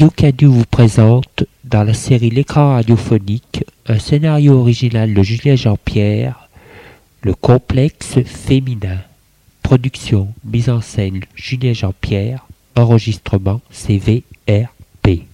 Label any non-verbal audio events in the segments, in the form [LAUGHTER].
Radio Cadu vous présente, dans la série L'écran radiophonique, un scénario original de Julien Jean-Pierre, Le complexe féminin. Production, mise en scène Julien Jean-Pierre, enregistrement CVRP.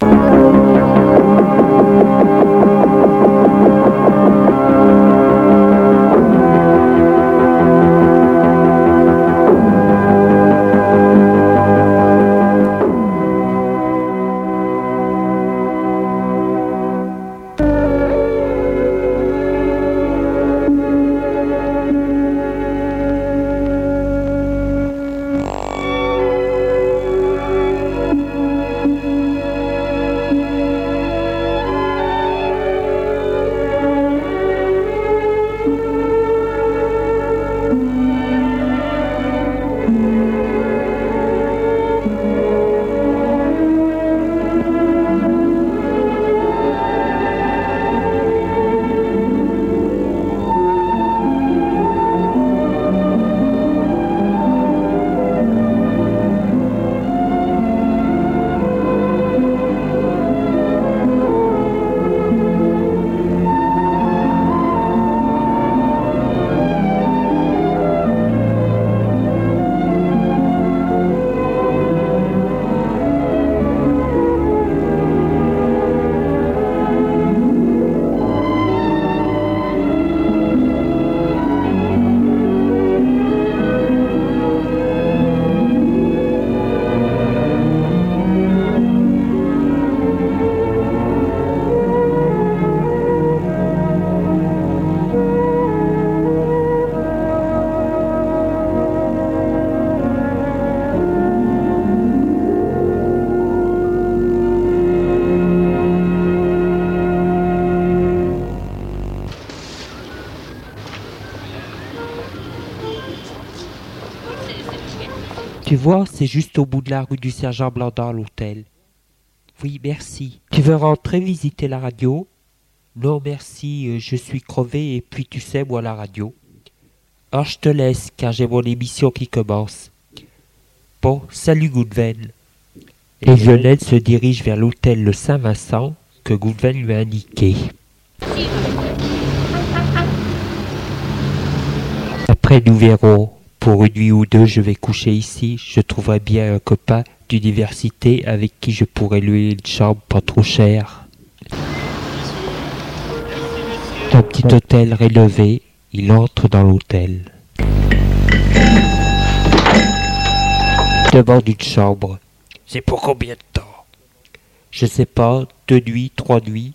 C'est juste au bout de la rue du Sergent Blandin, l'hôtel. Oui, merci. Tu veux rentrer visiter la radio? Non, merci, euh, je suis crevé et puis tu sais, moi, la radio. Ah, je te laisse, car j'ai mon émission qui commence. Bon, salut Goudven. Et Lionel se dirige vers l'hôtel Le Saint-Vincent que Goudven lui a indiqué. Après, nous verrons. Pour une nuit ou deux, je vais coucher ici. Je trouverai bien un copain d'université avec qui je pourrai louer une chambre pas trop chère. Un petit hôtel rénové, il entre dans l'hôtel. Demande une chambre. C'est pour combien de temps? Je sais pas, deux nuits, trois nuits.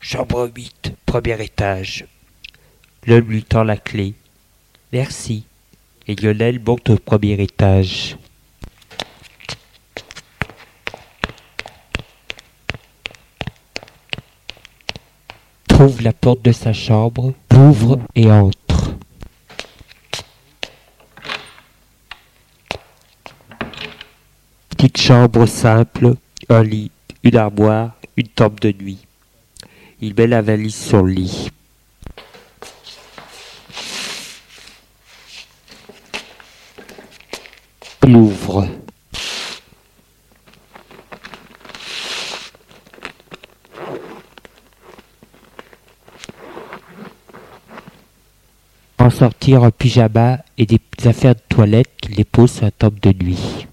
Chambre 8, premier étage. L'homme lui tend la clé. Merci et Lionel monte au premier étage. Trouve la porte de sa chambre, l'ouvre et entre. Petite chambre simple, un lit, une armoire, une table de nuit. Il met la valise sur le lit. Louvre. En sortir un pyjama et des affaires de toilette qu'il dépose sur la de nuit.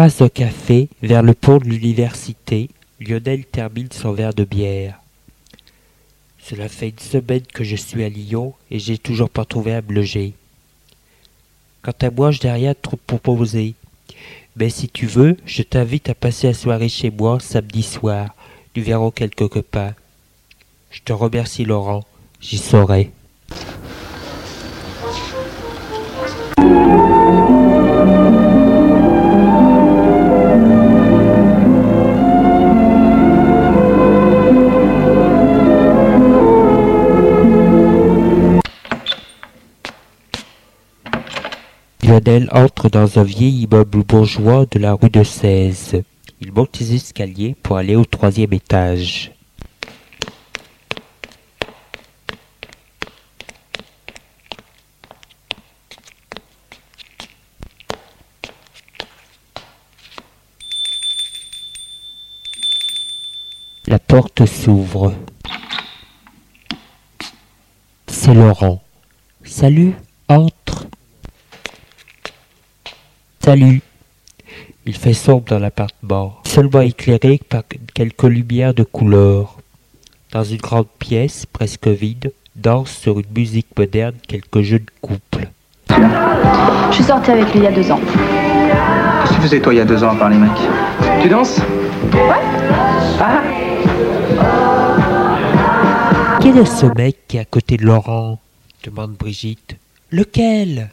Terrasse d'un café, vers le pont de l'université, Lionel termine son verre de bière. Cela fait une semaine que je suis à Lyon et j'ai toujours pas trouvé à me. Quant à moi, je n'ai rien trop proposé. Mais si tu veux, je t'invite à passer la soirée chez moi samedi soir. Nous verrons quelques copains. Je te remercie Laurent, j'y saurai. Lionel entre dans un vieil immeuble bourgeois de la rue de Seize. Il monte les escaliers pour aller au troisième étage. La porte s'ouvre. C'est Laurent. Salut, entre. Salut. Il fait sombre dans l'appartement, seulement éclairé par quelques lumières de couleur. Dans une grande pièce, presque vide, dansent sur une musique moderne quelques jeunes couples. Je suis sortie avec lui il y a deux ans. Qu'est-ce que tu faisais toi il y a deux ans par les mecs? Tu danses? Ouais. Ah Quel est ce mec qui est à côté de Laurent? demande Brigitte. Lequel?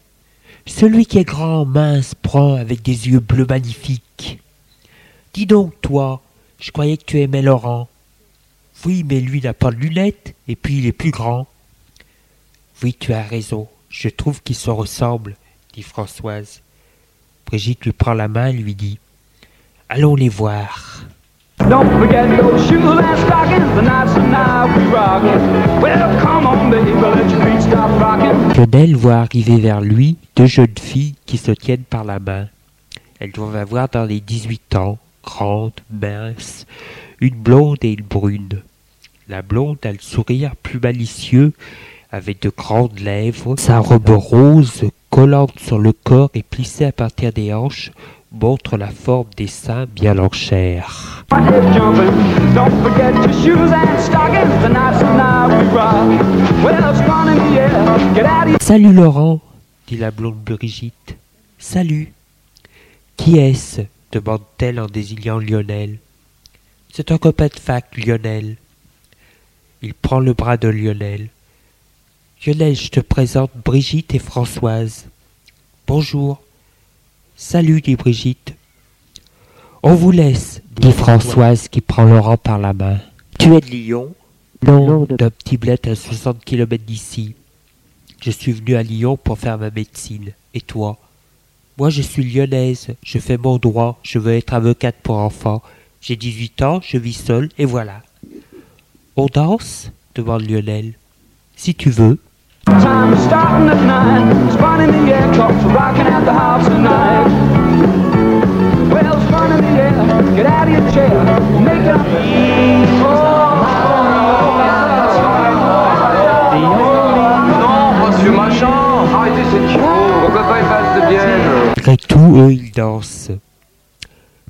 Celui qui est grand, mince, brun, avec des yeux bleus magnifiques. Dis donc, toi, je croyais que tu aimais Laurent. Oui, mais lui n'a pas de lunettes, et puis il est plus grand. Oui, tu as raison, je trouve qu'ils se ressemblent, dit Françoise. Brigitte lui prend la main et lui dit Allons les voir. Don't forget and. The night's night we come on, stop voit arriver vers lui deux jeunes filles qui se tiennent par la main. Elles doivent avoir dans les dix-huit ans, grandes, minces, une blonde et une brune. La blonde a le sourire plus malicieux, avec de grandes lèvres, sa robe rose, collante sur le corps et plissée à partir des hanches, montre la forme des seins bien en chair. Salut Laurent, dit la blonde Brigitte. Salut. Qui est-ce demande-t-elle en désignant Lionel. C'est un copain de fac, Lionel. Il prend le bras de Lionel. Lionel, je te présente Brigitte et Françoise. Bonjour. Salut, dit Brigitte. On vous laisse, dit Françoise qui prend Laurent par la main. Tu es de Lyon? Non, d'un petit bled à 60 km d'ici. Je suis venu à Lyon pour faire ma médecine. Et toi? Moi, je suis lyonnaise. Je fais mon droit. Je veux être avocate pour enfants. J'ai 18 ans, je vis seule, et voilà. On danse? demande Lionel. Si tu veux. Time is starting at nine. It's fun in the air. Cause we're rocking at the house tonight. Well, it's fun in the air. Get out of your chair. Make it up. Malgré tout, eux, ils dansent.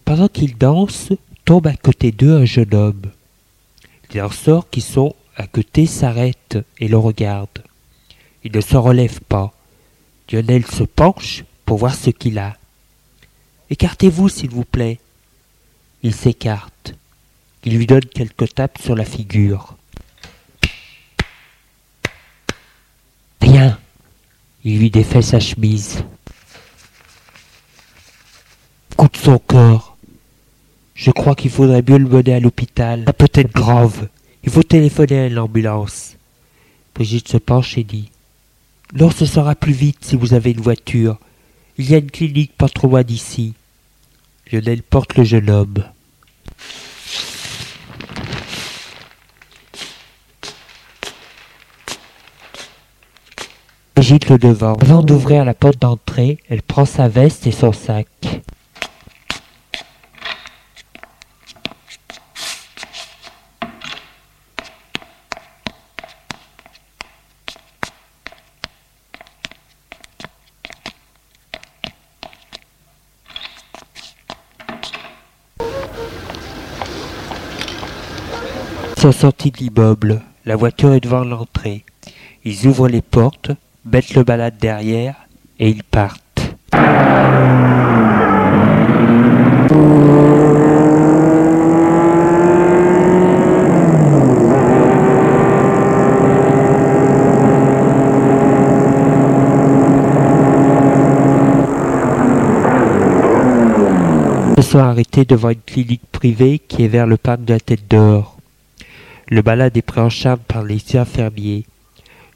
Pendant qu'ils dansent, tombe à côté d'eux un jeune homme. Les danseurs qui sont à côté s'arrêtent et le regardent. Il ne se relève pas. Lionel se penche pour voir ce qu'il a. Écartez-vous, s'il vous plaît. Il s'écarte. Il lui donne quelques tapes sur la figure. Rien. Il lui défait sa chemise. Coupe son corps. Je crois qu'il faudrait mieux le mener à l'hôpital. Ça peut être grave. Il faut téléphoner à l'ambulance. Brigitte se penche et dit Non, ce sera plus vite si vous avez une voiture. Il y a une clinique pas trop loin d'ici. Lionel porte le jeune homme. Brigitte le devant. Avant d'ouvrir la porte d'entrée, elle prend sa veste et son sac. sont sortis de l'immeuble. La voiture est devant l'entrée. Ils ouvrent les portes, mettent le balade derrière et ils partent. se sont arrêtés devant une clinique privée qui est vers le parc de la Tête d'Or. Le malade est pris en charge par les infirmiers.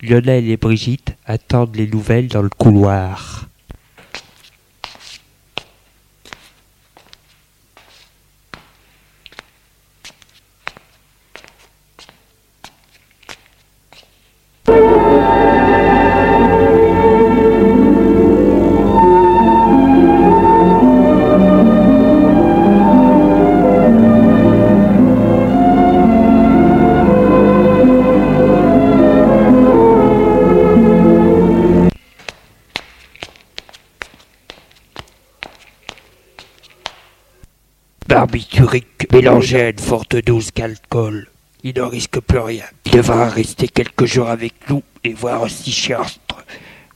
Lionel et Brigitte attendent les nouvelles dans le couloir. Barbiturique mélangé à une forte dose d'alcool. Il ne risque plus rien. Il devra rester quelques jours avec nous et voir un psychiatre.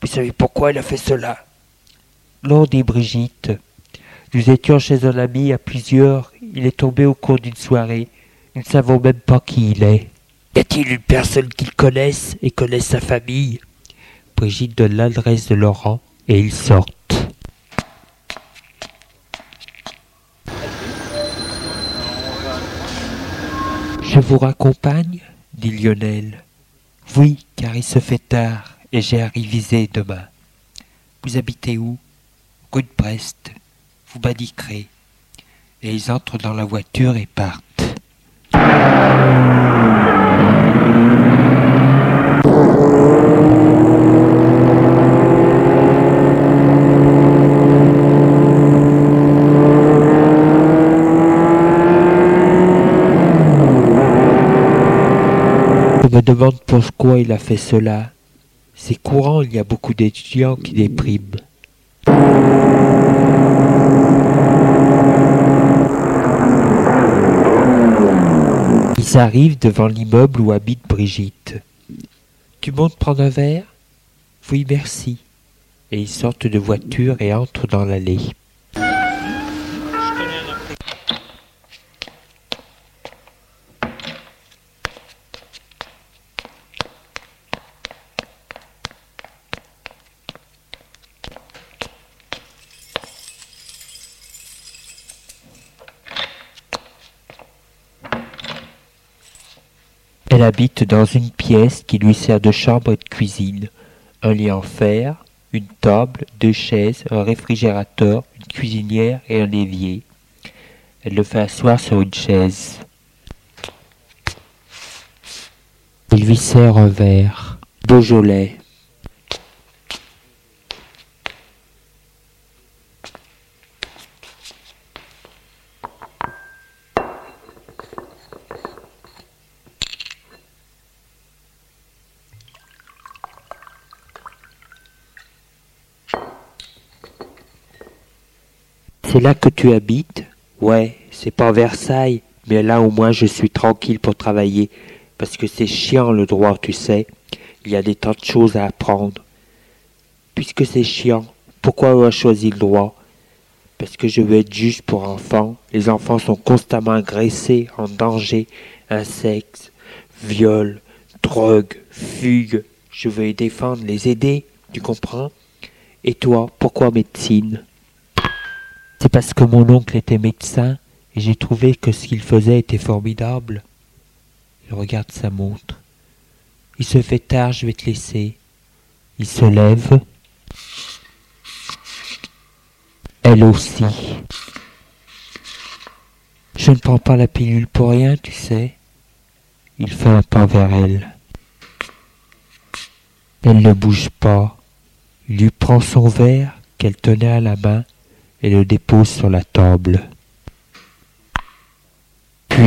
Vous savez pourquoi il a fait cela? Non, dit Brigitte. Nous étions chez un ami à plusieurs. Il est tombé au cours d'une soirée. Nous ne savons même pas qui il est. Y a-t-il une personne qu'il connaisse et connaisse sa famille? Brigitte donne l'adresse de Laurent et ils sortent. Je vous raccompagne dit Lionel. Oui, car il se fait tard et j'ai à réviser demain. Vous habitez où? Rue de Brest. Vous m'indiquerez. Et ils entrent dans la voiture et partent. Me demande pourquoi il a fait cela. C'est courant, il y a beaucoup d'étudiants qui dépriment. Ils arrivent devant l'immeuble où habite Brigitte. Tu montes prendre un verre? Oui, merci. Et ils sortent de voiture et entrent dans l'allée. Elle habite dans une pièce qui lui sert de chambre et de cuisine. Un lit en fer, une table, deux chaises, un réfrigérateur, une cuisinière et un évier. Elle le fait asseoir sur une chaise. Il lui sert un verre. Beaujolais. C'est là que tu habites? Ouais, c'est pas Versailles, mais là au moins je suis tranquille pour travailler, parce que c'est chiant le droit, tu sais. Il y a des tas de choses à apprendre. Puisque c'est chiant, pourquoi avoir choisi le droit? Parce que je veux être juste pour enfants. Les enfants sont constamment agressés, en danger, insectes, viols, drogue, fugue. Je veux les défendre, les aider, tu comprends? Et toi, pourquoi médecine? C'est parce que mon oncle était médecin et j'ai trouvé que ce qu'il faisait était formidable. Il regarde sa montre. Il se fait tard, je vais te laisser. Il se lève. Elle aussi. Je ne prends pas la pilule pour rien, tu sais. Il fait un pas vers elle. Elle ne bouge pas. Il lui prend son verre qu'elle tenait à la main et le dépose sur la table. Puis,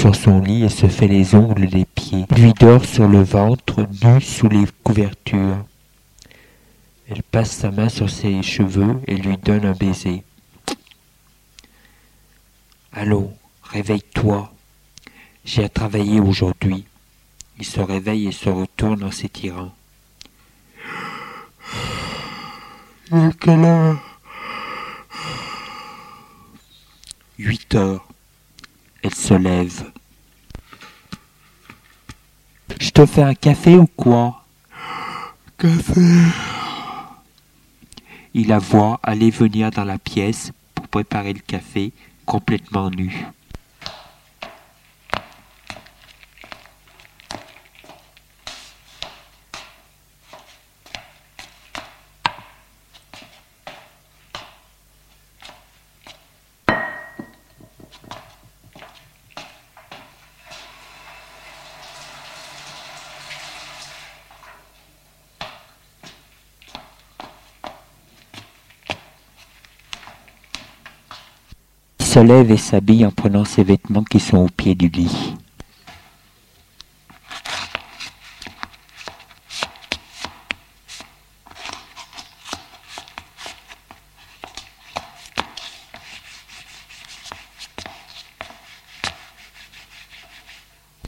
sur son lit et se fait les ongles des pieds. Lui dort sur le ventre, nu sous les couvertures. Elle passe sa main sur ses cheveux et lui donne un baiser. Allons, réveille-toi. J'ai à travailler aujourd'hui. Il se réveille et se retourne en s'étirant. Il est quelle heure Huit heures. Elle se lève. Je te fais un café ou quoi? Café. Il la voit aller venir dans la pièce pour préparer le café, complètement nu. Se lève et s'habille en prenant ses vêtements qui sont au pied du lit.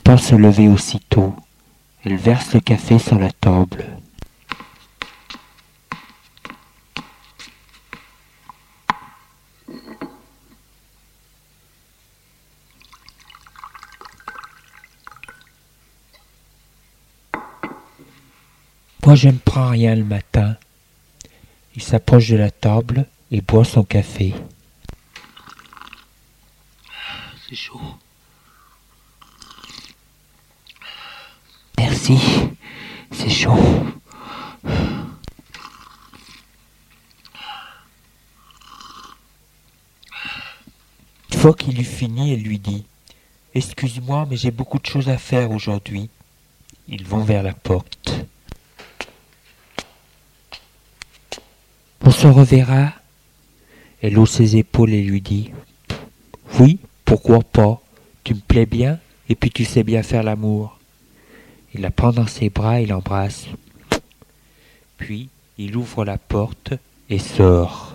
Sans se lever aussitôt, elle verse le café sur la table. Moi, je ne prends rien le matin. Il s'approche de la table et boit son café. C'est chaud. Merci, c'est chaud. Une fois qu'il eut fini, elle lui dit Excuse-moi, mais j'ai beaucoup de choses à faire aujourd'hui. Ils vont vers la porte. Reverra Elle hausse ses épaules et lui dit Oui, pourquoi pas? Tu me plais bien et puis tu sais bien faire l'amour. Il la prend dans ses bras et l'embrasse. Puis il ouvre la porte et sort.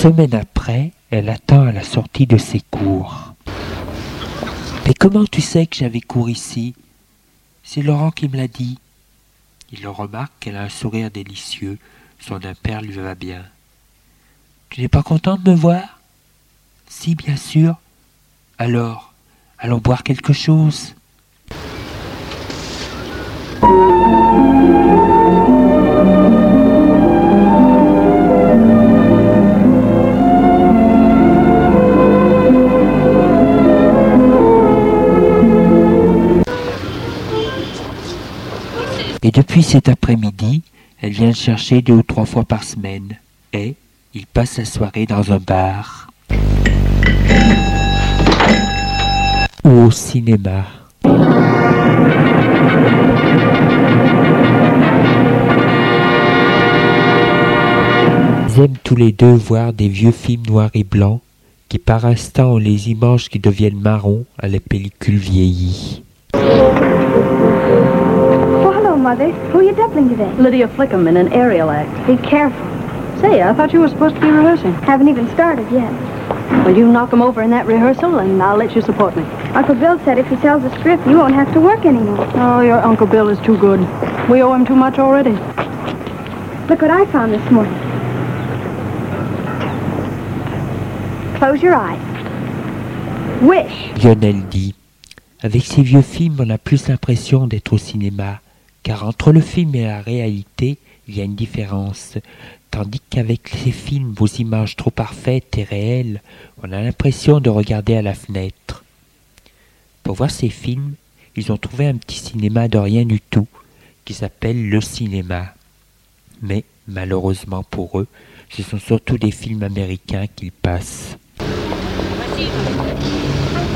Semaine après, elle attend à la sortie de ses cours. Mais comment tu sais que j'avais cours ici? C'est Laurent qui me l'a dit. Il remarque qu'elle a un sourire délicieux, son impair lui va bien. Tu n'es pas content de me voir? Si, bien sûr. Alors, allons boire quelque chose. Et depuis cet après-midi, elle vient le chercher deux ou trois fois par semaine. Et il passe la soirée dans un bar. Ou au cinéma. Ils aiment tous les deux voir des vieux films noirs et blancs qui par instant ont les images qui deviennent marrons à la pellicule vieillie. Well, hello, Mother. Who are you doubling today? Lydia Flickham in an aerial act. Be careful. Say, I thought you were supposed to be rehearsing. Haven't even started yet. Well, you knock him over in that rehearsal, and I'll let you support me. Uncle Bill said if he sells the script, you won't have to work anymore. Oh, your Uncle Bill is too good. We owe him too much already. Look what I found this morning. Close your eyes. Wish. Lionel dit Avec ces vieux films, on a plus l'impression d'être au cinéma, car entre le film et la réalité, il y a une différence. Tandis qu'avec ces films aux images trop parfaites et réelles, on a l'impression de regarder à la fenêtre. Pour voir ces films, ils ont trouvé un petit cinéma de rien du tout, qui s'appelle le cinéma. Mais, malheureusement pour eux, ce sont surtout des films américains qu'ils passent.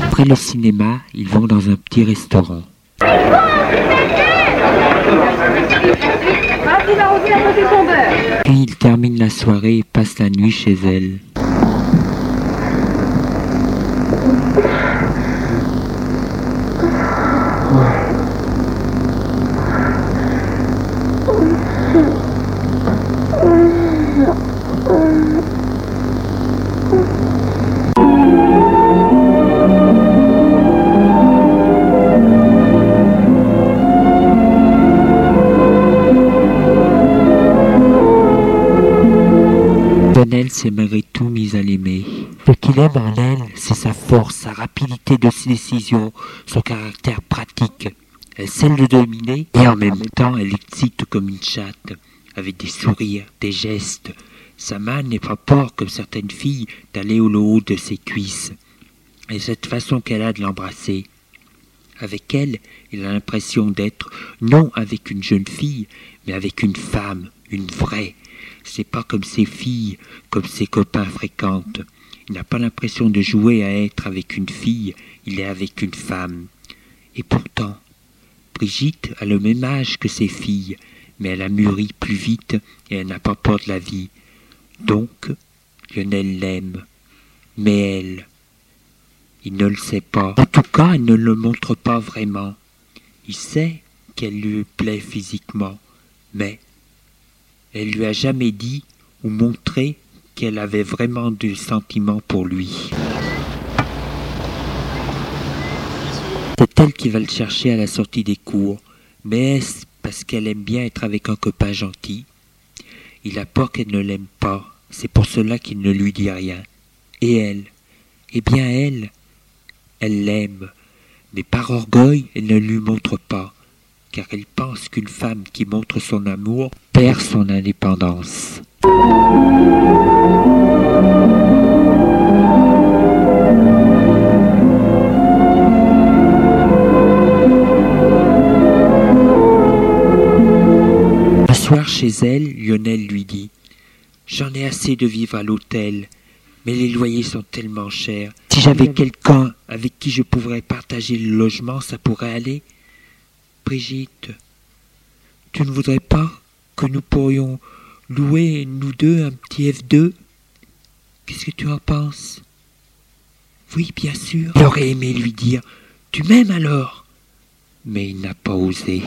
Après le cinéma, ils vont dans un petit restaurant. Puis ils terminent la soirée et passent la nuit chez elle. Malgré tout mis à l'aimer. Ce qu'il aime en elle, c'est sa force, sa rapidité de décision, son caractère pratique. Elle sait le dominer et en même temps elle excite comme une chatte, avec des sourires, des gestes. Sa main n'est pas peur comme certaines filles d'aller au haut de ses cuisses. Et cette façon qu'elle a de l'embrasser. Avec elle, il a l'impression d'être non avec une jeune fille, mais avec une femme, une vraie, c'est pas comme ses filles, comme ses copains fréquentent. Il n'a pas l'impression de jouer à être avec une fille, il est avec une femme. Et pourtant, Brigitte a le même âge que ses filles, mais elle a mûri plus vite et elle n'a pas peur de la vie. Donc, Lionel l'aime. Mais elle, il ne le sait pas. En tout cas, elle ne le montre pas vraiment. Il sait qu'elle lui plaît physiquement, mais elle lui a jamais dit ou montré qu'elle avait vraiment du sentiment pour lui. C'est elle qui va le chercher à la sortie des cours, mais est-ce parce qu'elle aime bien être avec un copain gentil? Il a peur qu'elle ne l'aime pas, c'est pour cela qu'il ne lui dit rien. Et elle? Eh bien elle, elle l'aime, mais par orgueil elle ne lui montre pas car elle pense qu'une femme qui montre son amour perd son indépendance. Un soir chez elle, Lionel lui dit J'en ai assez de vivre à l'hôtel, mais les loyers sont tellement chers. Si j'avais quelqu'un avec qui je pourrais partager le logement, ça pourrait aller Brigitte, tu ne voudrais pas que nous pourrions louer, nous deux, un petit F2 Qu'est-ce que tu en penses? Oui, bien sûr. Il aurait aimé lui dire Tu m'aimes alors? Mais il n'a pas osé.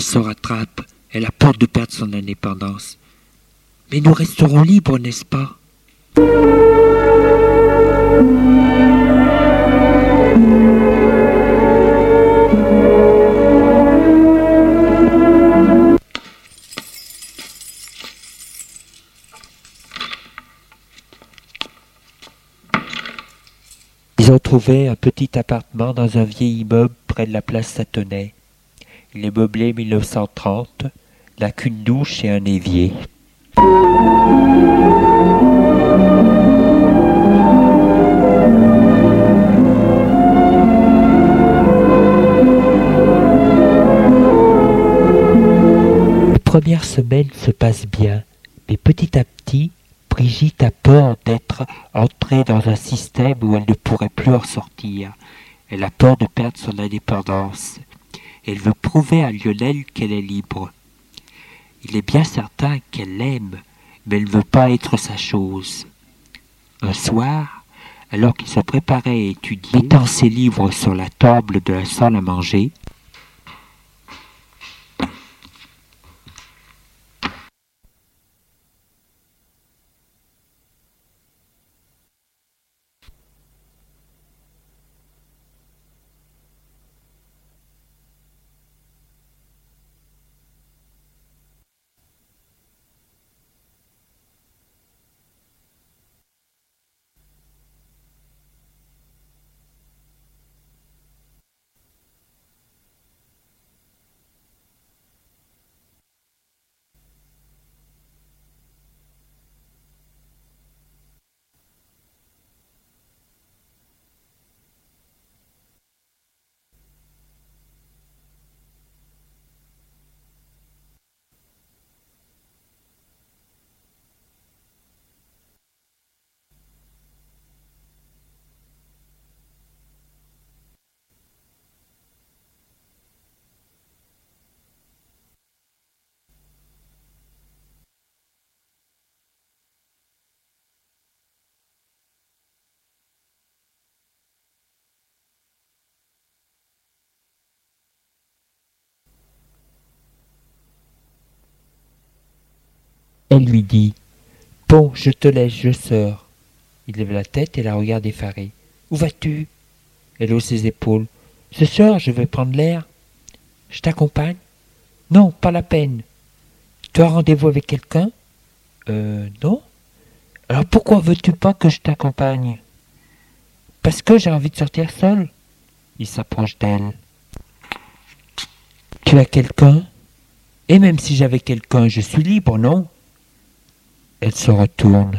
Elle se rattrape, elle a peur de perdre son indépendance. Mais nous resterons libres, n'est-ce pas? Ils ont trouvé un petit appartement dans un vieil immeuble près de la place Satonnet. Il est meublé 1930, n'a qu'une douche et un évier. Les premières semaines se passent bien, mais petit à petit, Brigitte a peur d'être entrée dans un système où elle ne pourrait plus en sortir. Elle a peur de perdre son indépendance. Elle veut prouver à Lionel qu'elle est libre. Il est bien certain qu'elle l'aime, mais elle ne veut pas être sa chose. Un soir, alors qu'il se préparait à étudier, mettant ses livres sur la table de la salle à manger, Elle lui dit Bon, je te laisse, je sors. Il lève la tête et la regarde effarée. Où vas-tu? Elle hausse ses épaules. Ce soir, je vais prendre l'air. Je t'accompagne Non, pas la peine. Tu as rendez-vous avec quelqu'un Euh, non. Alors pourquoi veux-tu pas que je t'accompagne Parce que j'ai envie de sortir seul. Il s'approche d'elle. Tu as quelqu'un? Et même si j'avais quelqu'un, je suis libre, non? Elle se retourne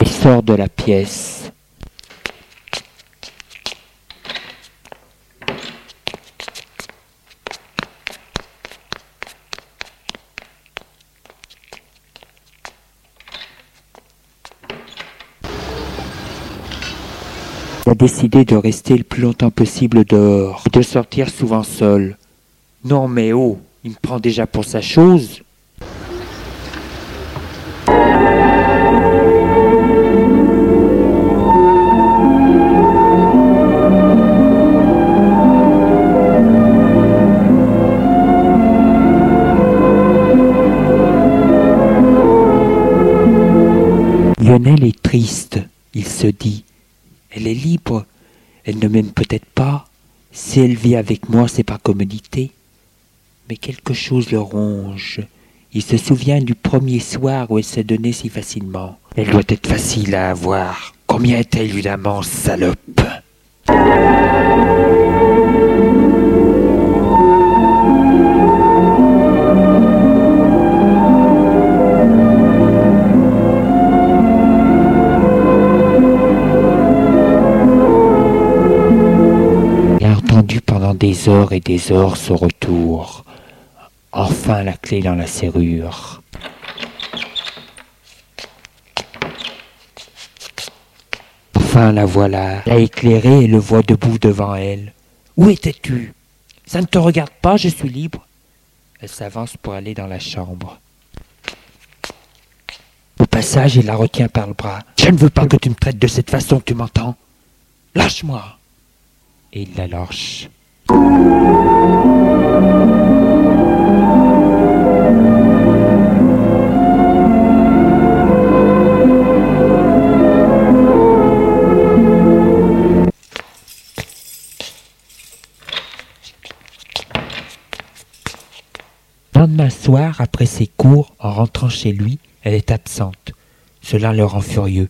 et sort de la pièce. A décidé de rester le plus longtemps possible dehors et de sortir souvent seul. Non mais oh, il me prend déjà pour sa chose. Se dit. Elle est libre, elle ne m'aime peut-être pas. Si elle vit avec moi, c'est par commodité. Mais quelque chose le ronge. Il se souvient du premier soir où elle s'est donnée si facilement. Elle doit être facile à avoir. Combien est-elle évidemment salope? Des heures et des heures ce retour. Enfin la clé dans la serrure. Enfin la voilà, l'a éclairée et le voit debout devant elle. Où étais-tu? Ça ne te regarde pas, je suis libre. Elle s'avance pour aller dans la chambre. Au passage, il la retient par le bras. Je ne veux pas que tu me traites de cette façon, tu m'entends? Lâche-moi Et il la lâche. Lendemain soir, après ses cours, en rentrant chez lui, elle est absente. Cela le rend furieux.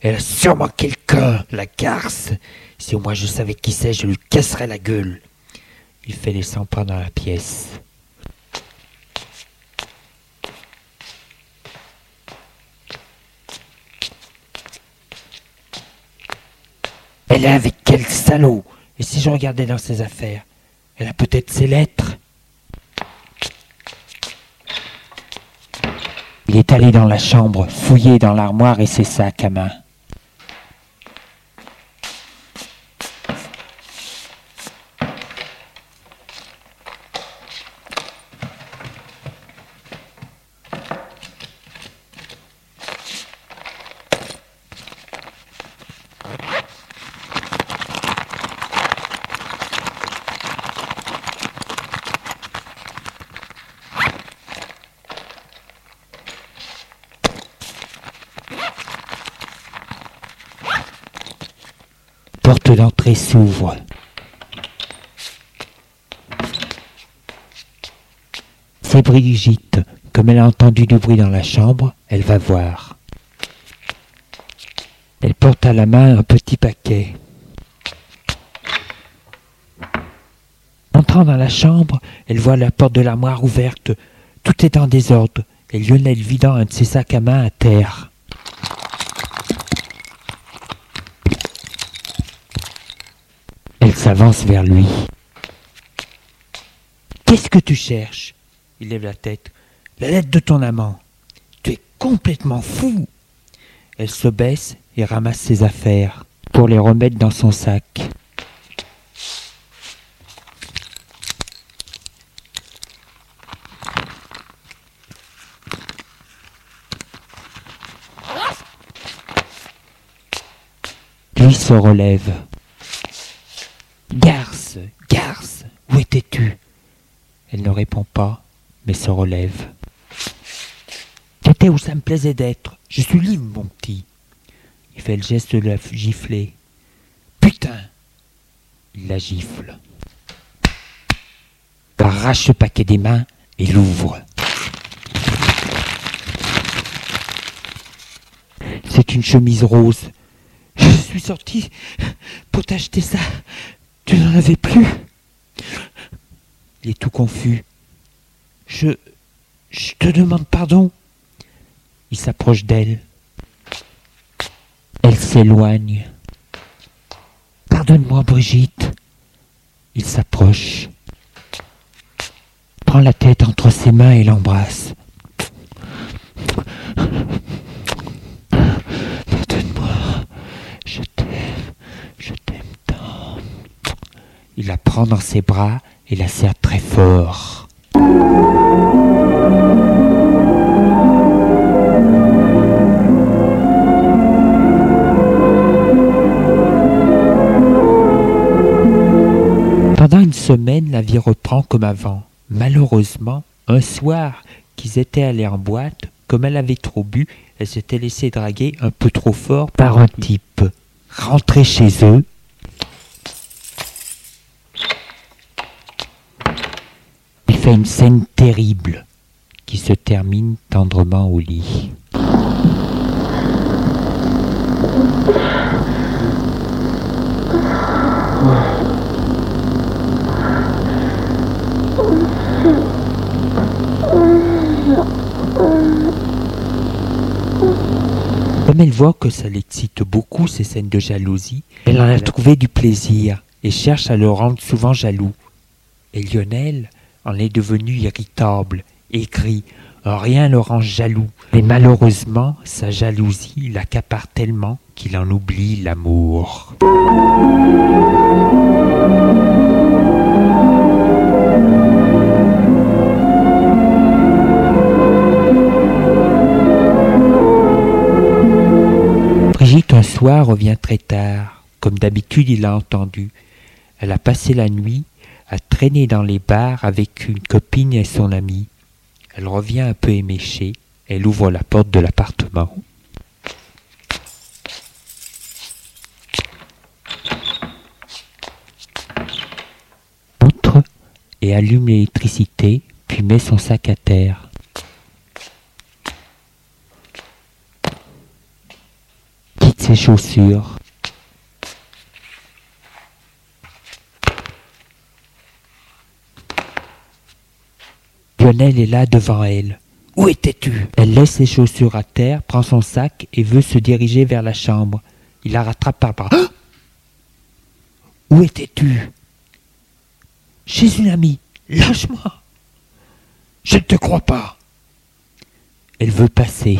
Elle a sûrement quelqu'un, la garce. Si au moins je savais qui c'est, je lui casserais la gueule. Il fait les cent pas dans la pièce. Elle est avec quel salaud? Et si je regardais dans ses affaires? Elle a peut-être ses lettres Il est allé dans la chambre, fouillé dans l'armoire et ses sacs à main. Porte d'entrée s'ouvre. C'est Brigitte. Comme elle a entendu du bruit dans la chambre, elle va voir. Elle porte à la main un petit paquet. Entrant dans la chambre, elle voit la porte de l'armoire ouverte. Tout est en désordre et Lionel vidant un de ses sacs à main à terre. S'avance vers lui. Qu'est-ce que tu cherches? Il lève la tête. La lettre de ton amant. Tu es complètement fou. Elle se baisse et ramasse ses affaires pour les remettre dans son sac. Lui se relève. Garce, garce, où étais-tu? Elle ne répond pas, mais se relève. J'étais où ça me plaisait d'être. Je suis libre, mon petit. Il fait le geste de la gifler. Putain Il la gifle. Il arrache le paquet des mains et l'ouvre. C'est une chemise rose. Je suis sorti pour t'acheter ça. Tu n'en avais plus. Il est tout confus. Je. Je te demande pardon. Il s'approche d'elle. Elle s'éloigne. Pardonne-moi, Brigitte. Il s'approche. Prend la tête entre ses mains et l'embrasse. Pardonne-moi. Je t'aime. Je t'aime tant. Il la prend dans ses bras et la serre très fort. Pendant une semaine, la vie reprend comme avant. Malheureusement, un soir qu'ils étaient allés en boîte, comme elle avait trop bu, elle s'était laissée draguer un peu trop fort par un type. Rentrés chez eux, fait une scène terrible qui se termine tendrement au lit. Comme elle voit que ça l'excite beaucoup ces scènes de jalousie, elle en a trouvé du plaisir et cherche à le rendre souvent jaloux. Et Lionel en est devenu irritable et crie Rien le rend jaloux. Mais malheureusement, sa jalousie l'accapare tellement qu'il en oublie l'amour. Brigitte un soir revient très tard. Comme d'habitude, il l'a entendu. Elle a passé la nuit à traîner dans les bars avec une copine et son ami. Elle revient un peu éméchée. Elle ouvre la porte de l'appartement. Entre et allume l'électricité, puis met son sac à terre. Quitte ses chaussures. Lionel est là devant elle. Où étais-tu? Elle laisse ses chaussures à terre, prend son sac et veut se diriger vers la chambre. Il la rattrape par bras. [GASPS] Où étais-tu? Chez une amie. Lâche-moi. Je ne te crois pas. Elle veut passer.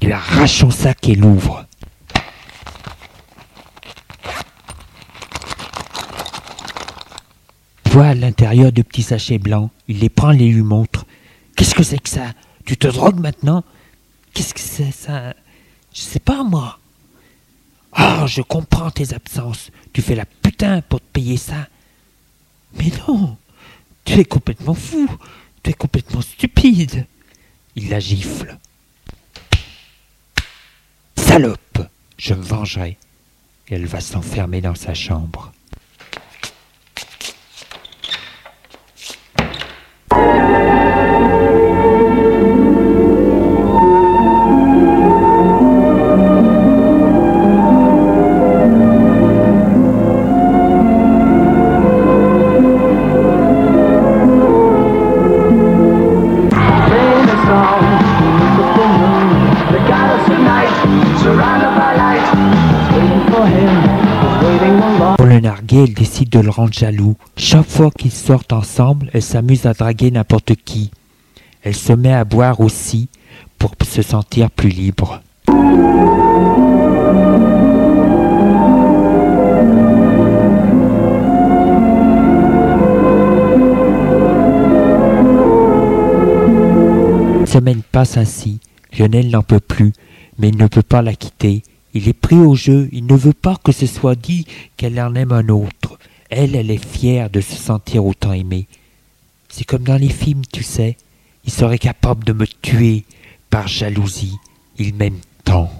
Il arrache son sac et l'ouvre. Voit à l'intérieur de petits sachets blancs. Il les prend, les lui montre. Qu'est-ce que c'est que ça? Tu te drogues maintenant? Qu'est-ce que c'est ça? Je sais pas moi. Ah, je comprends tes absences. Tu fais la putain pour te payer ça. Mais non, tu es complètement fou. Tu es complètement stupide. Il la gifle. Salope Je me vengerai. Elle va s'enfermer dans sa chambre. Elle décide de le rendre jaloux. Chaque fois qu'ils sortent ensemble, elle s'amuse à draguer n'importe qui. Elle se met à boire aussi pour se sentir plus libre. Une semaine passe ainsi. Lionel n'en peut plus, mais il ne peut pas la quitter. Il est pris au jeu, il ne veut pas que ce soit dit qu'elle en aime un autre. Elle, elle est fière de se sentir autant aimée. C'est comme dans les films, tu sais. Il serait capable de me tuer par jalousie. Il m'aime tant.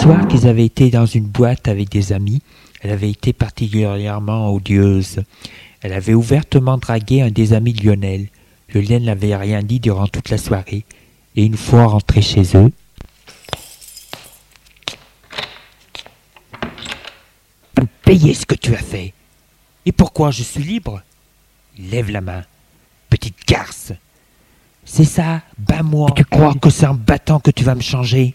Soir qu'ils avaient été dans une boîte avec des amis, elle avait été particulièrement odieuse. Elle avait ouvertement dragué un des amis de Lionel. Lien n'avait rien dit durant toute la soirée. Et une fois rentré chez eux, Vous payez ce que tu as fait. Et pourquoi je suis libre? Il lève la main. Petite garce. c'est ça, bats-moi. Tu crois que c'est en battant que tu vas me changer?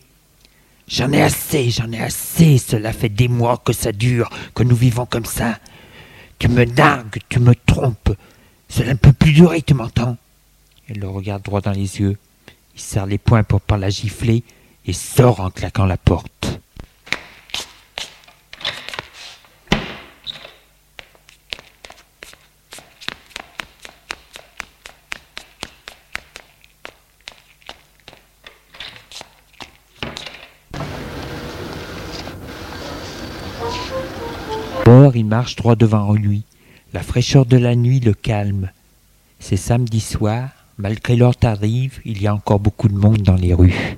J'en ai assez, j'en ai assez. Cela fait des mois que ça dure, que nous vivons comme ça. Tu me nargues, tu me trompes. Cela ne peut plus durer, tu m'entends? Elle le regarde droit dans les yeux. Il serre les poings pour pas la gifler et sort en claquant la porte. Il marche droit devant lui. La fraîcheur de la nuit le calme. C'est samedi soir. Malgré l'heure tardive, il y a encore beaucoup de monde dans les rues.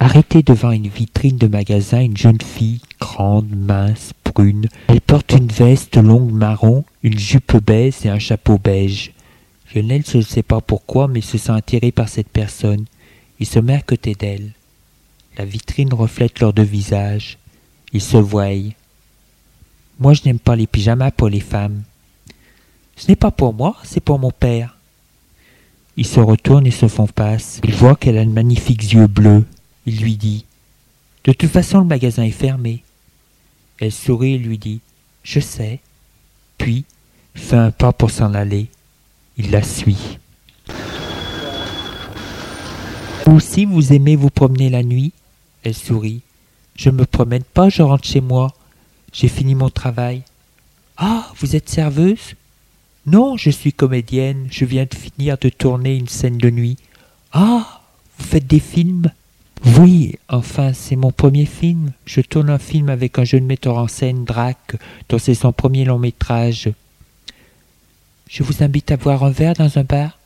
Arrêtée devant une vitrine de magasin, une jeune fille, grande, mince, brune. Elle porte une veste longue marron, une jupe beige et un chapeau beige. Lionel ne sait pas pourquoi, mais se sent attiré par cette personne. Il se met à côté d'elle. La vitrine reflète leurs deux visages. Ils se voient. Moi, je n'aime pas les pyjamas pour les femmes. Ce n'est pas pour moi, c'est pour mon père. Ils se retournent et se font passe. Il voit qu'elle a de magnifiques yeux bleus. Il lui dit De toute façon, le magasin est fermé. Elle sourit et lui dit Je sais. Puis fait un pas pour s'en aller. Il la suit. Vous aussi, vous aimez vous promener la nuit? Elle sourit. Je me promène pas, je rentre chez moi. J'ai fini mon travail. Ah, vous êtes serveuse? Non, je suis comédienne. Je viens de finir de tourner une scène de nuit. Ah, vous faites des films? Oui, enfin, c'est mon premier film. Je tourne un film avec un jeune metteur en scène, Drac, dont c'est son premier long métrage. Je vous invite à boire un verre dans un bar?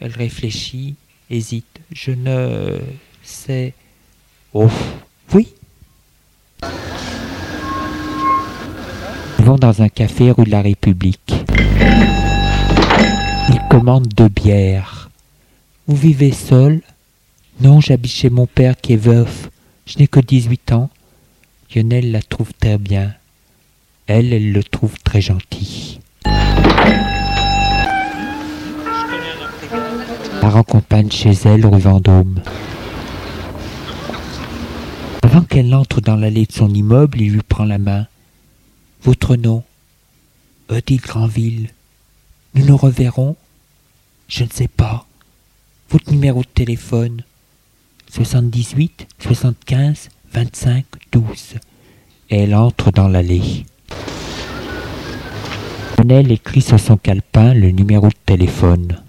Elle réfléchit, hésite. Je ne sais. Oh, oui. Ils vont dans un café rue de la République. Ils commandent deux bières. Vous vivez seul? Non, j'habite chez mon père qui est veuf. Je n'ai que 18 ans. Lionel la trouve très bien. Elle, elle le trouve très gentil. La raccompagne chez elle rue Vendôme. Avant qu'elle entre dans l'allée de son immeuble, il lui prend la main. Votre nom Odile Granville. Nous nous reverrons Je ne sais pas. Votre numéro de téléphone 78 75 25 12. Et elle entre dans l'allée. Lionel écrit sur son calepin le numéro de téléphone.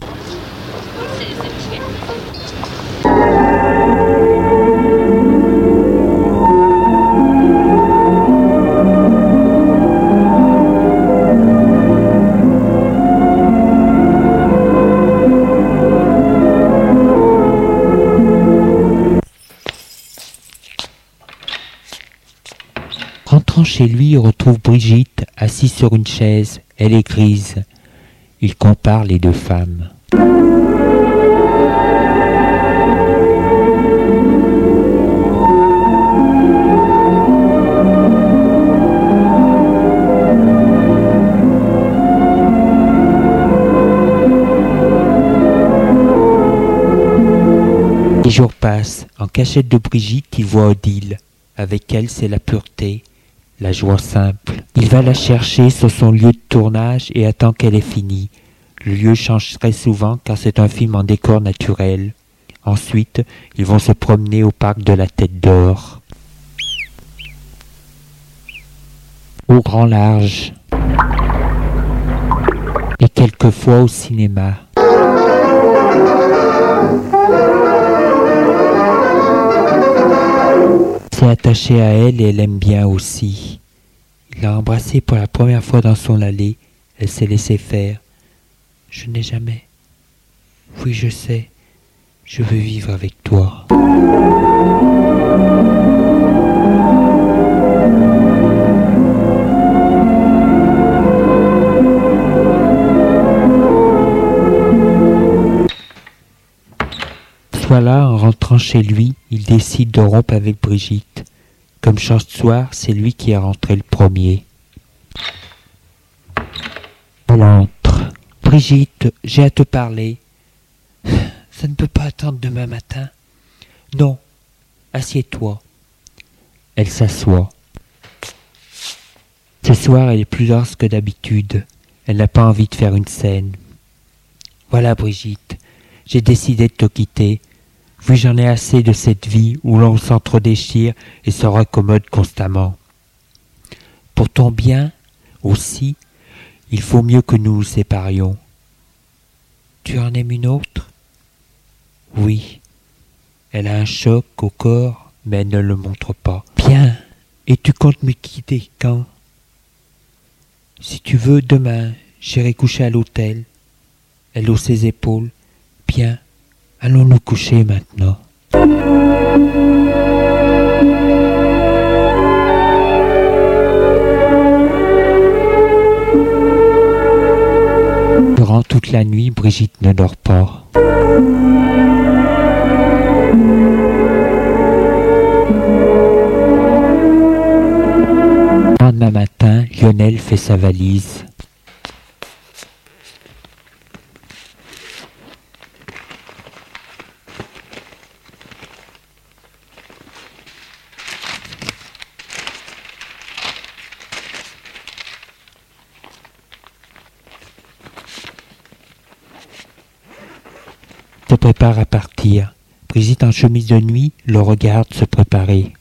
Chez lui, il retrouve Brigitte assise sur une chaise. Elle est grise. Il compare les deux femmes. Les jours passent. En cachette de Brigitte, il voit Odile. Avec elle, c'est la pureté, la joie simple. Il va la chercher sur son lieu de tournage et attend qu'elle ait fini. Le lieu change très souvent car c'est un film en décor naturel. Ensuite, ils vont se promener au parc de la Tête d'Or. Au grand large. Et quelquefois au cinéma. S'est attaché à elle et elle aime bien aussi. Il l'a embrassée pour la première fois dans son allée. Elle s'est laissée faire. Je n'ai jamais. Oui, je sais. Je veux vivre avec toi. Voilà, en rentrant chez lui, il décide de rompre avec Brigitte. Comme chaque soir, c'est lui qui est rentré le premier. Elle entre. Brigitte, j'ai à te parler. [SIGHS] Ça ne peut pas attendre demain matin. Non. Assieds-toi. Elle s'assoit. Ce soir, elle est plus dense que d'habitude. Elle n'a pas envie de faire une scène. Voilà, Brigitte. J'ai décidé de te quitter. Oui, j'en ai assez de cette vie où l'on s'entre-déchire et se raccommode constamment. Pour ton bien aussi, il faut mieux que nous nous séparions. Tu en aimes une autre? Oui. Elle a un choc au corps, mais ne le montre pas. Bien. Et tu comptes me quitter quand? Si tu veux, demain, j'irai coucher à l'hôtel. Elle hausse ses épaules. Bien. Allons nous coucher maintenant. Durant toute la nuit, Brigitte ne dort pas. Le lendemain matin, Lionel fait sa valise. se à partir. Brigitte en chemise de nuit le regarde se préparer.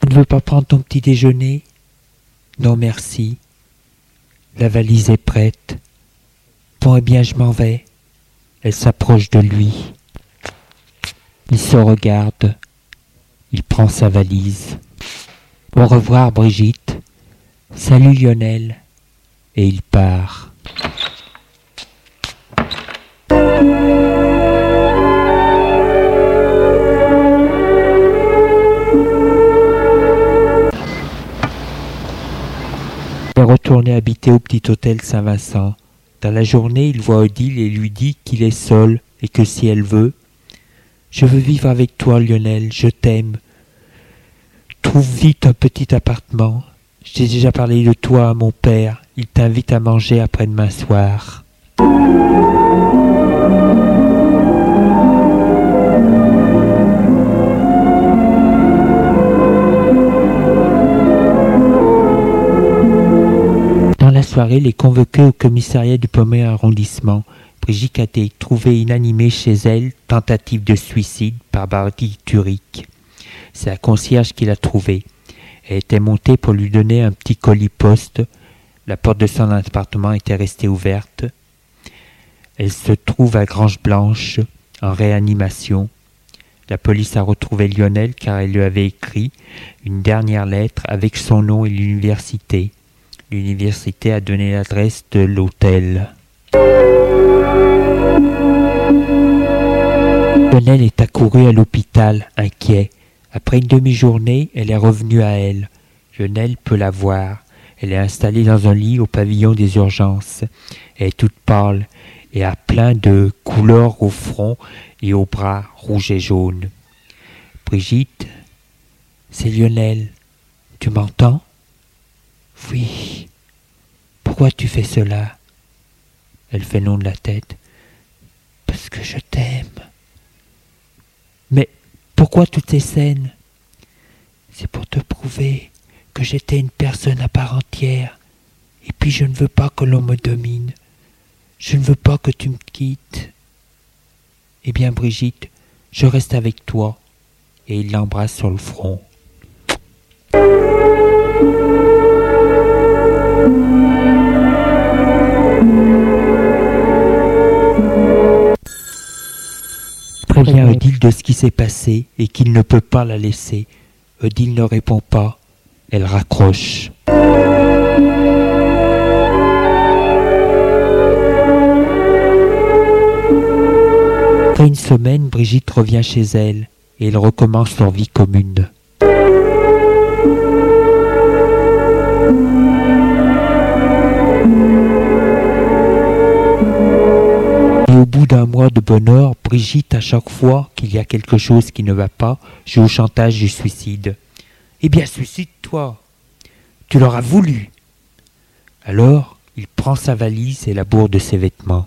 Tu ne veux pas prendre ton petit déjeuner? Non merci. La valise est prête. Bon eh bien je m'en vais. Elle s'approche de lui. Il se regarde. Il prend sa valise. Au revoir Brigitte. Salut Lionel. Et il part. Retourné habiter au petit hôtel Saint-Vincent. Dans la journée, il voit Odile et lui dit qu'il est seul et que si elle veut, je veux vivre avec toi, Lionel, je t'aime. Trouve vite un petit appartement. J'ai déjà parlé de toi à mon père. Il t'invite à manger après-demain soir. Soirée, les convoqués au commissariat du premier arrondissement. Brigitte a été trouvée inanimée chez elle, tentative de suicide par barbiturique. C'est la concierge qui l'a trouvée. Elle était montée pour lui donner un petit colis poste. La porte de son appartement était restée ouverte. Elle se trouve à Grange Blanche, en réanimation. La police a retrouvé Lionel car elle lui avait écrit une dernière lettre avec son nom et l'université. L'université a donné l'adresse de l'hôtel. Lionel est accouru à l'hôpital, inquiet. Après une demi-journée, elle est revenue à elle. Lionel peut la voir. Elle est installée dans un lit au pavillon des urgences. Elle est toute pâle et a plein de couleurs au front et aux bras rouges et jaunes. Brigitte, c'est Lionel. Tu m'entends? Oui. Pourquoi tu fais cela? Elle fait non de la tête. Parce que je t'aime. Mais pourquoi toutes ces scènes? C'est pour te prouver que j'étais une personne à part entière. Et puis je ne veux pas que l'on me domine. Je ne veux pas que tu me quittes. Eh bien, Brigitte, je reste avec toi. Et il l'embrasse sur le front. Prévient Odile de ce qui s'est passé et qu'il ne peut pas la laisser. Odile ne répond pas. Elle raccroche. Après une semaine, Brigitte revient chez elle et ils recommencent leur vie commune. Au bout d'un mois de bonheur, Brigitte, à chaque fois qu'il y a quelque chose qui ne va pas, joue au chantage du suicide. Eh bien, suicide-toi. Tu l'auras voulu. Alors, il prend sa valise et la bourre de ses vêtements.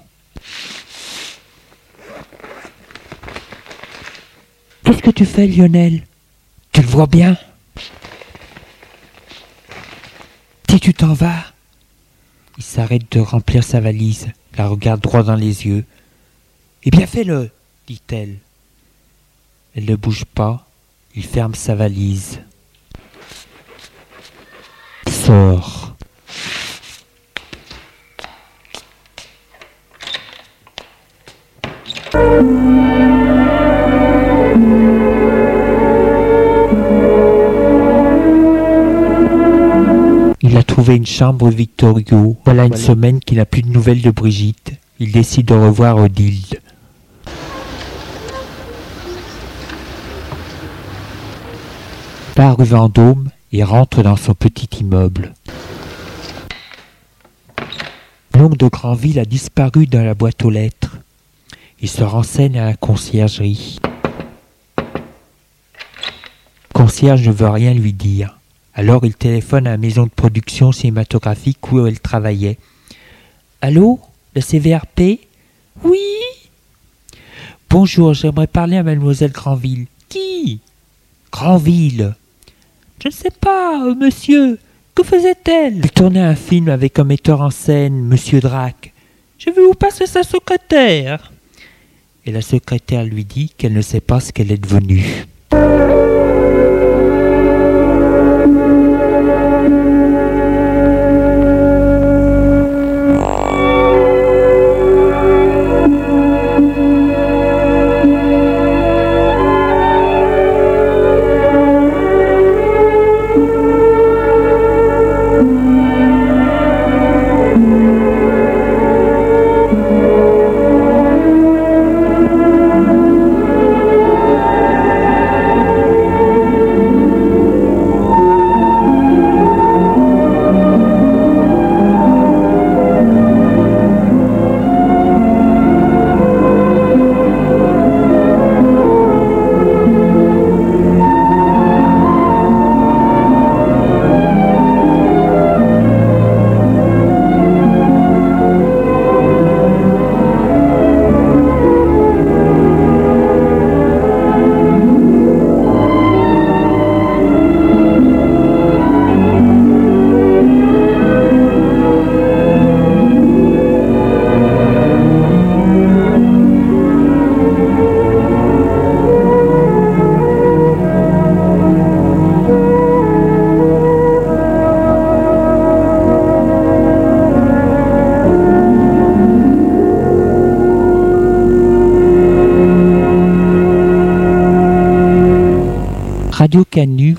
Qu'est-ce que tu fais, Lionel? Tu le vois bien? Si tu t'en vas Il s'arrête de remplir sa valise, la regarde droit dans les yeux. Eh bien, fais-le, dit-elle. Elle ne bouge pas, il ferme sa valise. Sort. Il a trouvé une chambre Victor Hugo. Voilà une semaine qu'il n'a plus de nouvelles de Brigitte. Il décide de revoir Odile. Part rue Vendôme et rentre dans son petit immeuble. L'oncle de Granville a disparu dans la boîte aux lettres. Il se renseigne à la conciergerie. Concierge ne veut rien lui dire. Alors il téléphone à la maison de production cinématographique où elle travaillait. Allô Le CVRP Oui Bonjour, j'aimerais parler à mademoiselle Granville. Qui? Granville. Je ne sais pas, euh, monsieur. Que faisait-elle? Elle tournait un film avec un metteur en scène, monsieur Drac. Je vais vous passer sa secrétaire. Et la secrétaire lui dit qu'elle ne sait pas ce qu'elle est devenue.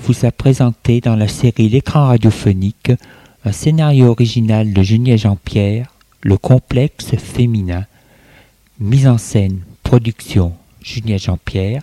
Vous a présenté dans la série L'écran radiophonique un scénario original de Juliette Jean-Pierre, Le complexe féminin. Mise en scène, production Juliette Jean-Pierre,